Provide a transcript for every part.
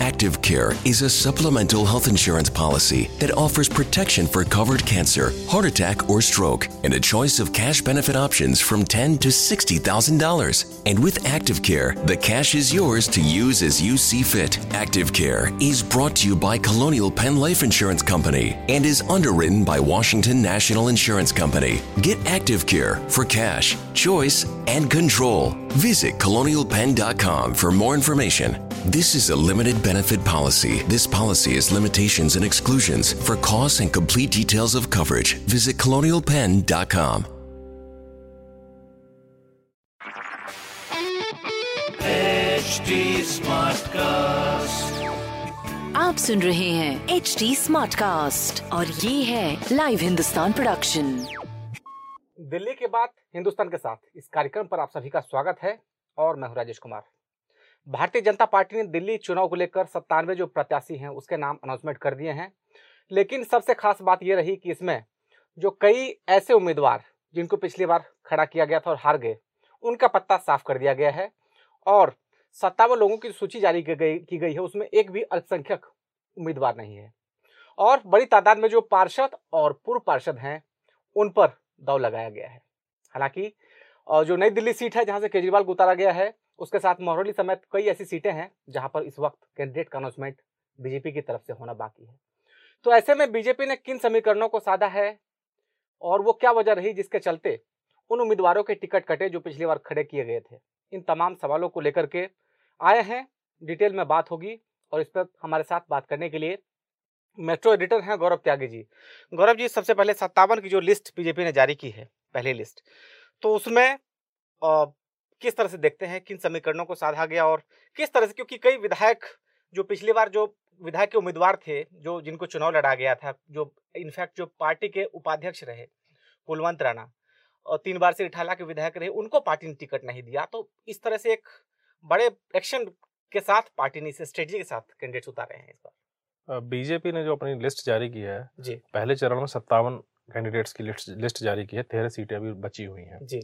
Active Care is a supplemental health insurance policy that offers protection for covered cancer, heart attack, or stroke, and a choice of cash benefit options from ten to sixty thousand dollars. And with Active Care, the cash is yours to use as you see fit. Active Care is brought to you by Colonial Penn Life Insurance Company and is underwritten by Washington National Insurance Company. Get Active Care for cash, choice, and control. Visit colonialpenn.com for more information. This is a limited benefit policy. This policy has limitations and exclusions. For costs and complete details of coverage, visit colonialpenn.com. आप सुन रहे हैं H D smart cast और ये है live Hindustan production Delhi के बाद हिंदुस्तान के साथ इस कार्यक्रम पर आप सभी का स्वागत है और मैं हूँ राजेश कुमार भारतीय जनता पार्टी ने दिल्ली चुनाव को लेकर सत्तानवे जो प्रत्याशी हैं, उसके नाम अनाउंसमेंट कर दिए हैं। लेकिन सबसे खास बात यह रही कि इसमें जो कई ऐसे उम्मीदवार जिनको पिछली बार खड़ा किया गया था और हार गए, उनका पत्ता साफ़ कर दिया गया है और सत्तावन लोगों की सूची जारी की गई की गई है, उसमें एक भी अल्पसंख्यक उम्मीदवार नहीं है। और बड़ी तादाद में जो पार्षद और पूर्व पार्षद हैं, उन पर दाव लगाया गया है। हालाँकि जो नई दिल्ली सीट है, जहाँ से केजरीवाल को उतारा गया है उसके साथ महरौली समेत कई ऐसी सीटें हैं जहाँ पर इस वक्त कैंडिडेट का अनाउंसमेंट बीजेपी की तरफ़ से होना बाकी है। तो ऐसे में बीजेपी ने किन समीकरणों को साधा है और वो क्या वजह रही जिसके चलते उन उम्मीदवारों के टिकट कटे जो पिछली बार खड़े किए गए थे? इन तमाम सवालों को लेकर के आए हैं। डिटेल में बात होगी और इस पर हमारे साथ बात करने के लिए मेट्रो एडिटर हैं गौरव त्यागी जी। गौरव जी, सबसे पहले सत्तावन की जो लिस्ट बीजेपी ने जारी की है, पहली लिस्ट तो उसमें किस तरह से देखते हैं किन समीकरणों को साधा गया और किस तरह से क्योंकि कई विधायक जो पिछली बार जो विधायक के उम्मीदवार थे जो जिनको चुनाव लड़ा गया था जो इनफैक्ट जो पार्टी के उपाध्यक्ष रहे कुलवंत राणा और तीन बार से इठाला के विधायक रहे उनको पार्टी ने टिकट नहीं दिया। तो इस तरह से एक बड़े एक्शन के साथ पार्टी ने इस स्ट्रेटजी के साथ कैंडिडेट उतारे हैं इस बार। बीजेपी ने जो अपनी लिस्ट जारी की है जी। पहले चरण में सत्तावन कैंडिडेट्स की लिस्ट लिस्ट जारी की है तेरह सीटें अभी बची हुई हैं। जी।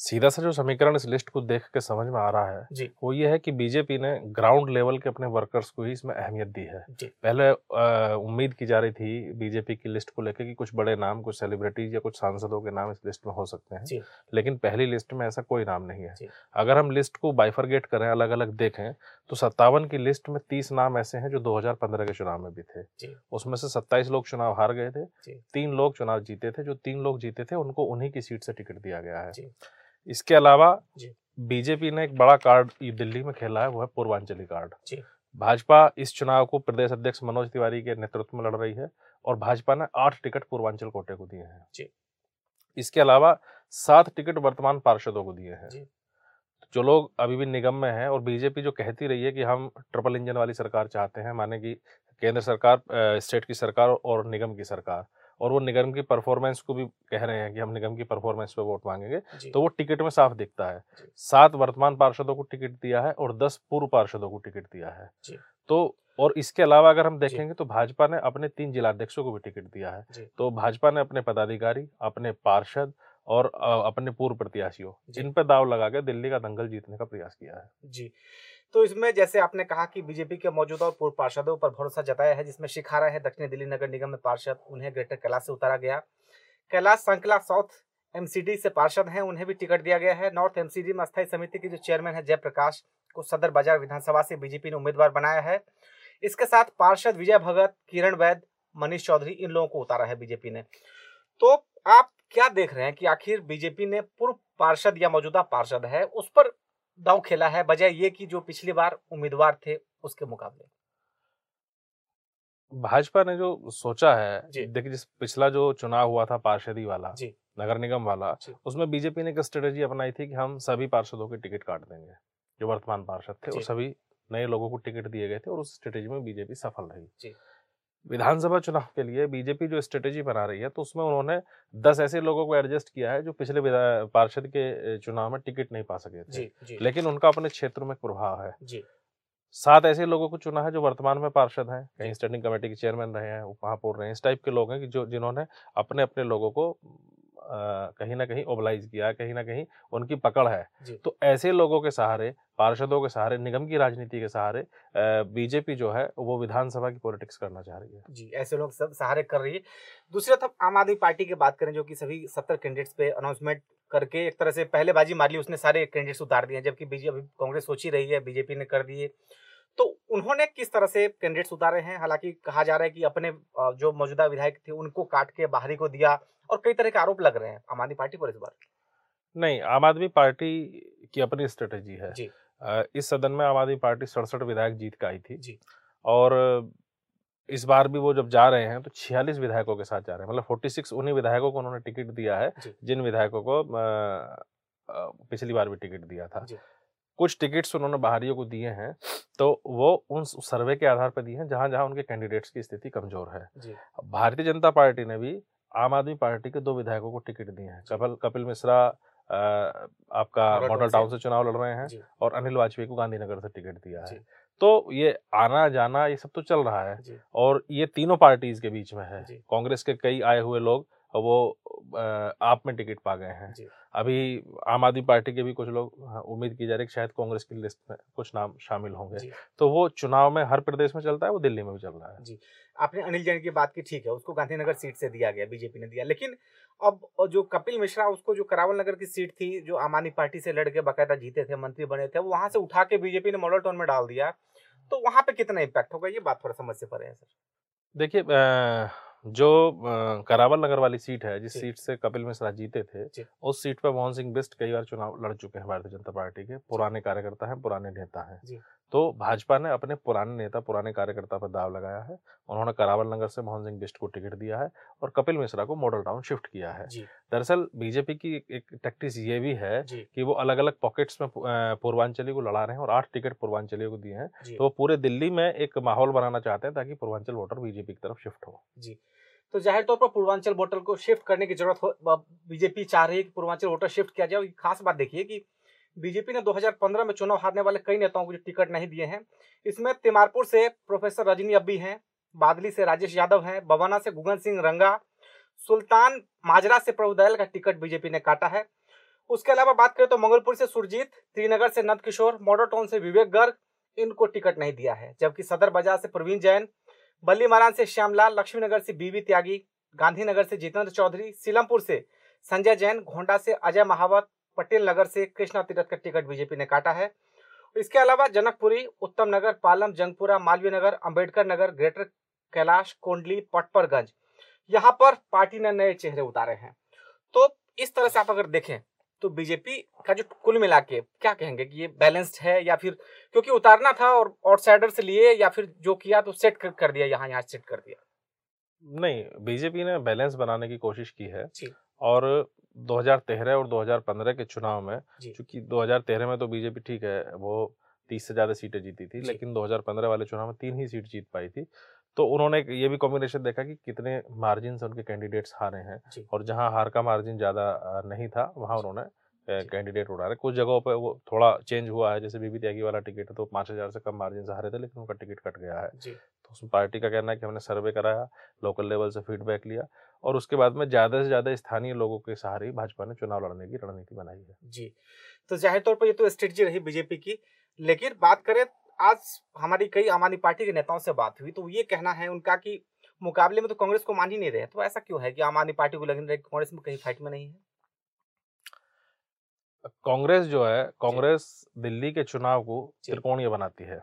सीधा सा जो समीकरण इस लिस्ट को देख के समझ में आ रहा है जी। वो ये है कि बीजेपी ने ग्राउंड लेवल के अपने वर्कर्स को ही इसमें अहमियत दी है। पहले उम्मीद की जा रही थी बीजेपी की लिस्ट को लेकर कि कुछ बड़े नाम कुछ सेलिब्रिटीज या कुछ सांसदों के नाम इस लिस्ट में हो सकते हैं लेकिन पहली लिस्ट में ऐसा कोई नाम नहीं है। अगर हम लिस्ट को बाइफरगेट करें अलग अलग देखें तो सत्तावन की लिस्ट में तीस नाम ऐसे हैं जो 2015 के चुनाव में भी थे। उसमें से सत्ताईस लोग चुनाव हार गए थे तीन लोग चुनाव जीते थे जो तीन लोग जीते थे उनको उन्हीं की सीट से टिकट दिया गया है। इसके अलावा जी। बीजेपी ने एक बड़ा कार्ड दिल्ली में खेला है वो है पूर्वांचली कार्ड। जी। भाजपा इस चुनाव को प्रदेश अध्यक्ष मनोज तिवारी के नेतृत्व में लड़ रही है और भाजपा ने आठ टिकट पूर्वांचल कोटे को दिए हैं। इसके अलावा सात टिकट वर्तमान पार्षदों को दिए हैं। जो। लोग अभी भी निगम में हैं और बीजेपी जो कहती रही है कि हम ट्रिपल इंजन वाली सरकार चाहते हैं माने कि केंद्र सरकार स्टेट की सरकार और निगम की सरकार और वो निगम की परफॉर्मेंस को भी कह रहे हैं कि हम निगम की परफॉर्मेंस पे वोट मांगेंगे तो वो टिकट में साफ़ दिखता है। सात वर्तमान पार्षदों को टिकट दिया है और दस पूर्व पार्षदों को टिकट दिया है। जी। तो और इसके अलावा अगर हम देखेंगे तो भाजपा ने अपने तीन जिलाध्यक्षों को भी टिकट दिया है। तो भाजपा ने अपने पदाधिकारी अपने पार्षद और अपने पूर्व प्रत्याशियों जी। इन पर दाव लगा के दिल्ली का दंगल जीतने का प्रयास किया है। जी। तो इसमें जैसे आपने कहा कि बीजेपी के मौजूदा और पूर्व पार्षदों पर भरोसा जताया है, जिसमें शिखारा है, दक्षिणी दिल्ली नगर निगम में पार्षद, उन्हें ग्रेटर कैलाश से उतारा गया। कैलाश संकला साउथ एमसीडी से पार्षद हैं, उन्हें भी टिकट दिया गया है। नॉर्थ एमसीडी में अस्थायी समिति के जो चेयरमैन है, जयप्रकाश को सदर बाज़ार विधानसभा से बीजेपी ने उम्मीदवार बनाया है। इसके साथ पार्षद विजय भगत, किरण वैद मनीष चौधरी, इन लोगों को उतारा है बीजेपी ने। तो आप क्या देख रहे हैं कि आखिर बीजेपी ने पूर्व पार्षद या मौजूदा पार्षद है, उस पर दाव खेला है बजाय ये कि जो पिछली बार उम्मीदवार थे उसके मुकाबले। भाजपा ने जो सोचा है देखिए जिस पिछला जो चुनाव हुआ था पार्षदी वाला। नगर निगम वाला उसमें बीजेपी ने एक स्ट्रेटेजी अपनाई थी कि हम सभी पार्षदों के टिकट काट देंगे जो वर्तमान पार्षद थे और सभी नए लोगों को टिकट दिए गए थे और उस स्ट्रेटेजी में बीजेपी सफल रही। जी। विधानसभा चुनाव के लिए बीजेपी जो स्ट्रेटेजी बना रही है तो उसमें उन्होंने दस ऐसे लोगों को एडजस्ट किया है जो पिछले पार्षद के चुनाव में टिकट नहीं पा सके थे। जी जी। लेकिन उनका अपने क्षेत्र में प्रभाव है। जी। सात ऐसे लोगों को चुना है जो वर्तमान में पार्षद हैं कहीं स्टैंडिंग कमेटी के चेयरमैन रहे हैं महापौर रहे हैं इस टाइप के लोग हैं कि जो जिन्होंने अपने अपने लोगों को कहीं ना कहीं ओबलाइज किया कहीं ना कहीं उनकी पकड़ है। तो ऐसे लोगों के सहारे पार्षदों के सहारे निगम की राजनीति के सहारे बीजेपी जो है वो विधानसभा की पॉलिटिक्स करना चाह रही है। जी ऐसे लोग सब सहारे कर रही है। दूसरी तरफ़ आम आदमी पार्टी की बात करें जो कि सभी सत्तर कैंडिडेट्स पे अनाउंसमेंट करके एक तरह से पहले बाजी मार ली उसने सारे कैंडिडेट्स उतार दिए जबकि बीजेपी कांग्रेस सोच ही रही है बीजेपी ने कर दिए। तो उन्होंने किस तरह से कैंडिडेट्स उतारे हैं? हालाँकि कहा जा रहा है कि अपने जो मौजूदा विधायक थे उनको काट के बाहरी को दिया और कई तरह के आरोप लग रहे हैं। आम आदमी पार्टी पर इस बार। नहीं आम आदमी पार्टी की अपनी स्ट्रेटेजी है। जी। इस सदन में आम आदमी पार्टी सड़सठ विधायक जीत के आई थी। जी। और इस बार भी वो जब जा रहे हैं तो छियालीस विधायकों के साथ जा रहे हैं। मतलब फोर्टी सिक्स उन्हीं विधायकों को उन्होंने टिकट दिया है जिन विधायकों को पिछली बार भी टिकट दिया था। कुछ टिकट्स उन्होंने बाहरियों को दिए हैं तो वो उन सर्वे के आधार पर दिए हैं जहाँ जहाँ उनके कैंडिडेट्स की स्थिति कमज़ोर है। भारतीय जनता पार्टी ने भी आम आदमी पार्टी के दो विधायकों को टिकट दिए हैं कपिल कपिल मिश्रा आपका मॉडल टाउन से चुनाव लड़ रहे हैं और अनिल वाजपेयी को गांधीनगर से टिकट दिया है। तो ये आना जाना ये सब तो चल रहा है और ये तीनों पार्टीज़ के बीच में है। कांग्रेस के कई आए हुए लोग वो आप में टिकट पा गए हैं। अभी आम आदमी पार्टी के भी कुछ लोग हाँ, उम्मीद की जा रही है शायद कांग्रेस की लिस्ट में कुछ नाम शामिल होंगे। तो वो चुनाव में हर प्रदेश में चलता है वो दिल्ली में भी चल रहा है। जी। आपने अनिल जैन की बात की ठीक है उसको गांधीनगर सीट से दिया गया बीजेपी ने दिया। लेकिन अब जो कपिल मिश्रा उसको जो करावल नगर की सीट थी जो आम आदमी पार्टी से लड़के बाकायदा जीते थे मंत्री बने थे वो वहाँ से उठा के बीजेपी ने मॉडल टाउन में डाल दिया। तो वहाँ पे कितना इम्पैक्ट होगा? ये बात थोड़ा समझ से परे है सर। देखिए जो करावल नगर वाली सीट है जिस सीट से कपिल मिश्रा जीते थे उस सीट पर मोहन सिंह बिस्ट कई बार चुनाव लड़ चुके हैं भारतीय जनता पार्टी के। पुराने कार्यकर्ता हैं पुराने नेता हैं। तो भाजपा ने अपने पुराने नेता पुराने कार्यकर्ता पर दाव लगाया है। उन्होंने करावल नगर से मोहन सिंह बिस्ट को टिकट दिया है और कपिल मिश्रा को मॉडल टाउन शिफ्ट किया है। दरअसल बीजेपी की एक टैक्टिस ये भी है कि वो अलग अलग पॉकेट्स में पूर्वांचली को लड़ा रहे हैं और आठ टिकट पूर्वांचली को दिए हैं। तो वो पूरे दिल्ली में एक माहौल बनाना चाहते हैं ताकि पूर्वांचल वोटर बीजेपी की तरफ़ शिफ्ट हो। जी। तो ज़ाहिर तौर पर पूर्वांचल वोटर को शिफ्ट करने की ज़रूरत हो बीजेपी चाह रही है कि पूर्वांचल वोटर शिफ्ट किया जाए। खास बात देखिए कि बीजेपी ने 2015 में चुनाव हारने वाले कई नेताओं को टिकट नहीं दिए हैं, इसमें तिमारपुर से प्रोफेसर रजनी अब्बी हैं, बादली से राजेश यादव हैं, बवाना से गुगन सिंह रंगा, सुल्तान माजरा से प्रभु दयाल का टिकट बीजेपी ने काटा है। उसके अलावा बात करें तो मंगलपुर से सुरजीत, त्रिनगर से नंद किशोर मॉडल टाउन से विवेक गर्ग, इनको टिकट नहीं दिया है, जबकि सदर बाज़ार से प्रवीण जैन बल्ली मारान से श्यामलाल, लक्ष्मीनगर से बीबी त्यागी, गांधीनगर से जितेंद्र चौधरी, सीलमपुर से संजय जैन, घोंडा से अजय महावत पटेल नगर से कृष्णा तीरथ का टिकट बीजेपी ने काटा है। इसके अलावा जनकपुरी उत्तम नगर पालम जंगपुरा मालवीय नगर अंबेडकर नगर ग्रेटर कैलाश कोंडली पटपरगंज यहाँ पर पार्टी ने नए चेहरे उतारे हैं। तो इस तरह से आप अगर देखें तो बीजेपी का जो कुल मिला के क्या कहेंगे कि ये बैलेंस्ड है या फिर क्योंकि उतारना था और आउटसाइडर से लिए या फिर जो किया तो सेट कर दिया यहाँ यहाँ सेट कर दिया? नहीं बीजेपी ने बैलेंस बनाने की कोशिश की है। और 2013 और 2015 के चुनाव में क्योंकि 2013 में तो बीजेपी ठीक है वो तीस से ज़्यादा सीटें जीती थी लेकिन 2015 वाले चुनाव में तीन ही सीट जीत पाई थी। तो उन्होंने ये भी कॉम्बिनेशन देखा कि कितने मार्जिन से उनके कैंडिडेट्स हारे हैं और जहाँ हार का मार्जिन ज़्यादा नहीं था वहाँ उन्होंने कैंडिडेट उड़ा रहे कुछ जगहों पे वो थोड़ा चेंज हुआ है जैसे बीबी त्यागी वाला टिकट है तो पाँच हज़ार से कम मार्जिन से हारे थे लेकिन उनका टिकट कट गया है। तो उसमें पार्टी का कहना है कि हमने सर्वे कराया लोकल लेवल से फीडबैक लिया और उसके बाद में ज़्यादा से ज़्यादा स्थानीय लोगों के सहारे भाजपा ने चुनाव लड़ने की रणनीति बनाई है। जी तो ज़ाहिर तौर पर ये तो स्ट्रेटजी रही बीजेपी की लेकिन बात करें आज हमारी कई आम आदमी पार्टी के नेताओं से बात हुई तो ये कहना है उनका कि मुकाबले में तो कांग्रेस को मान ही नहीं रहे तो ऐसा क्यों है कि आम आदमी पार्टी को लग रहा है कांग्रेस में कहीं फाइट में नहीं है? कांग्रेस जो है कांग्रेस दिल्ली के चुनाव को त्रिकोणीय बनाती है।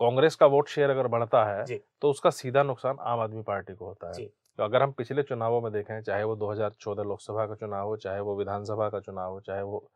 कांग्रेस का वोट शेयर अगर बढ़ता है तो उसका सीधा नुकसान आम आदमी पार्टी को होता है। तो अगर हम पिछले चुनावों में देखें चाहे वो 2014 लोकसभा का चुनाव हो चाहे वो विधानसभा का चुनाव हो चाहे वो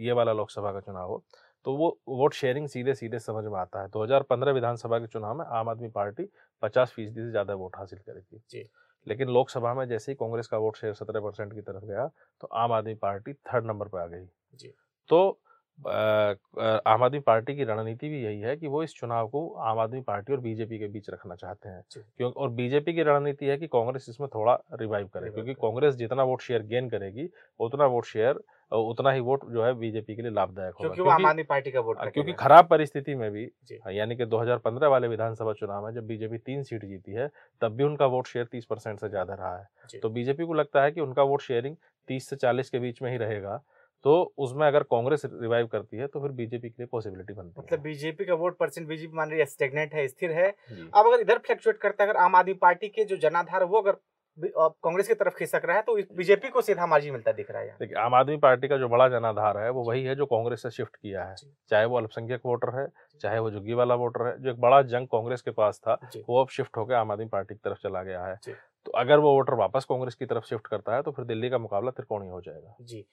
ये वाला लोकसभा का चुनाव हो तो वो वोट शेयरिंग सीधे सीधे समझ में आता है। 2015 विधानसभा के चुनाव में आम आदमी पार्टी 50 फ़ीसदी से ज़्यादा वोट हासिल करेगी। जी। लेकिन लोकसभा में जैसे ही कांग्रेस का वोट शेयर सत्रह परसेंट की तरफ़ गया तो आम आदमी पार्टी थर्ड नंबर पर आ गई। जी। तो आम आदमी पार्टी की रणनीति भी यही है कि वो इस चुनाव को आम आदमी पार्टी और बीजेपी के बीच रखना चाहते हैं। क्योंकि और बीजेपी की रणनीति है कि कांग्रेस इसमें थोड़ा रिवाइव करे क्योंकि कांग्रेस जितना वोट शेयर गेन करेगी उतना वोट शेयर उतना ही वोट जो है बीजेपी के लिए लाभदायक होगा। क्योंकि आम आदमी पार्टी का वोट क्योंकि खराब परिस्थिति में भी यानी कि 2015 वाले विधानसभा चुनाव में जब बीजेपी तीन सीट जीती है तब भी उनका वोट शेयर 30 परसेंट से ज़्यादा रहा है। तो बीजेपी को लगता है कि उनका वोट शेयरिंग 30 से 40 के बीच में ही रहेगा। तो उसमें अगर कांग्रेस रिवाइव करती है तो फिर बीजेपी के लिए पॉसिबिलिटी बनती है। मतलब बीजेपी का वोट परसेंट बीजेपी मान रही है स्टेगनेंट है स्थिर है। अब अगर इधर फ्लक्चुएट करता है अगर आम आदमी पार्टी के जो जनाधार वो अगर कांग्रेस की तरफ़ खिसक रहा है तो बीजेपी को सीधा मार्जिन मिलता दिख रहा है। देखिए आम आदमी पार्टी का जो बड़ा जनाधार है वो वही है जो कांग्रेस से शिफ्ट किया है। चाहे वो अल्पसंख्यक वोटर है चाहे वो जुग्गी वाला वोटर है जो एक बड़ा जंग कांग्रेस के पास था वो अब शिफ्ट होकर आम आदमी पार्टी की तरफ़ चला गया है। तो अगर वो वोटर वापस कांग्रेस की तरफ़ शिफ्ट करता है तो फिर दिल्ली का मुकाबला त्रिकोणीय हो जाएगा। जी।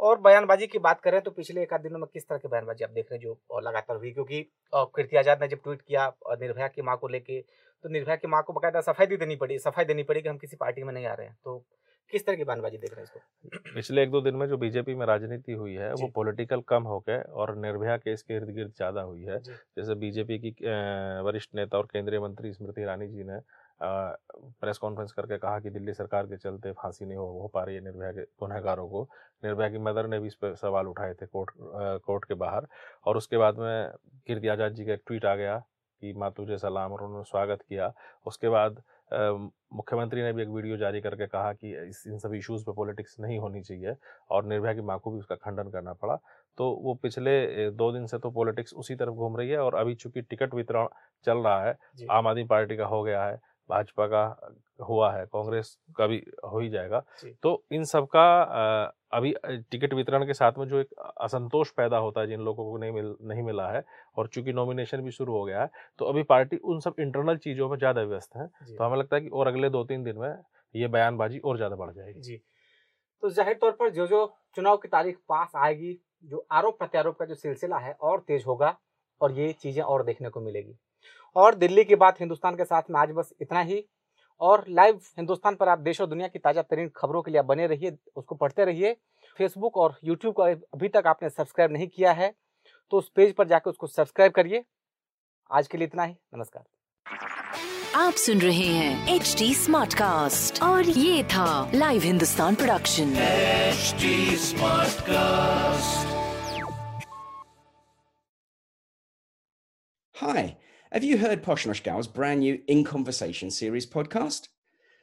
और बयानबाजी की बात करें तो पिछले एक आध दिनों में किस तरह की बयानबाजी आप देख रहे हैं जो लगातार हुई? क्योंकि कीर्ति आज़ाद ने जब ट्वीट किया निर्भया की माँ को लेके तो निर्भया की माँ को बकायदा सफ़ाई भी देनी पड़ी सफ़ाई देनी पड़ी कि हम किसी पार्टी में नहीं आ रहे हैं। तो किस तरह की बयानबाजी देख रहे हैं इसको? पिछले एक दो दिन में जो बीजेपी में राजनीति हुई है वो पॉलिटिकल कम होकर और निर्भया केस के इर्द गिर्द ज़्यादा हुई है। जैसे बीजेपी की वरिष्ठ नेता और केंद्रीय मंत्री स्मृति ईरानी जी ने प्रेस कॉन्फ्रेंस करके कहा कि दिल्ली सरकार के चलते फांसी नहीं हो, हो पा रही है निर्भया के गुनहगारों को। निर्भया की मदर ने भी इस पर सवाल उठाए थे कोर्ट कोर्ट के बाहर। और उसके बाद में कीर्ति आज़ाद जी का एक ट्वीट आ गया कि माँ तुझे सलाम और उन्होंने स्वागत किया। उसके बाद मुख्यमंत्री ने भी एक वीडियो जारी करके कहा कि इस इन सभी इश्यूज़ पे पॉलिटिक्स नहीं होनी चाहिए और निर्भया की माँ को भी उसका खंडन करना पड़ा। तो वो पिछले दो दिन से तो पॉलिटिक्स उसी तरफ़ घूम रही है और अभी चूँकि टिकट वितरण चल रहा है आम आदमी पार्टी का हो गया है भाजपा का हुआ है कांग्रेस का भी हो ही जाएगा। तो इन सब का अभी टिकट वितरण के साथ में जो एक असंतोष पैदा होता है जिन लोगों को नहीं मिल नहीं मिला है और चूँकि नॉमिनेशन भी शुरू हो गया है तो अभी पार्टी उन सब इंटरनल चीज़ों में ज़्यादा व्यस्त है। तो हमें लगता है कि और अगले दो तीन दिन में ये बयानबाजी और ज़्यादा बढ़ जाएगी। जी। तो ज़ाहिर तौर पर जो जो चुनाव की तारीख पास आएगी जो आरोप प्रत्यारोप का जो सिलसिला है और तेज होगा और ये चीज़ें और देखने को मिलेगी। और दिल्ली की बात हिंदुस्तान के साथ में आज बस इतना ही। और लाइव हिंदुस्तान पर आप देश और दुनिया की ताज़ा तरीन खबरों के लिए बने रहिए उसको पढ़ते रहिए। फेसबुक और यूट्यूब को अभी तक आपने सब्सक्राइब नहीं किया है तो उस पेज पर जाकर उसको सब्सक्राइब करिए। आज के लिए इतना ही। नमस्कार। आप सुन रहे हैं एच डी स्मार्ट कास्ट और ये था live Hindustan production smart cast Hi. Have you heard Poshnosh Gal's brand new In Conversation series podcast?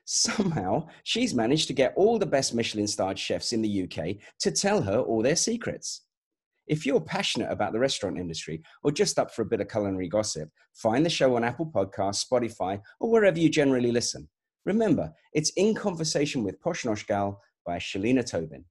Somehow, she's managed to get all the best Michelin starred chefs in the UK to tell her all their secrets. If you're passionate about the restaurant industry or just up for a bit of culinary gossip, find the show on Apple Podcasts, Spotify, or wherever you generally listen. Remember, it's In Conversation with Poshnosh Gal by Shalina Tobin.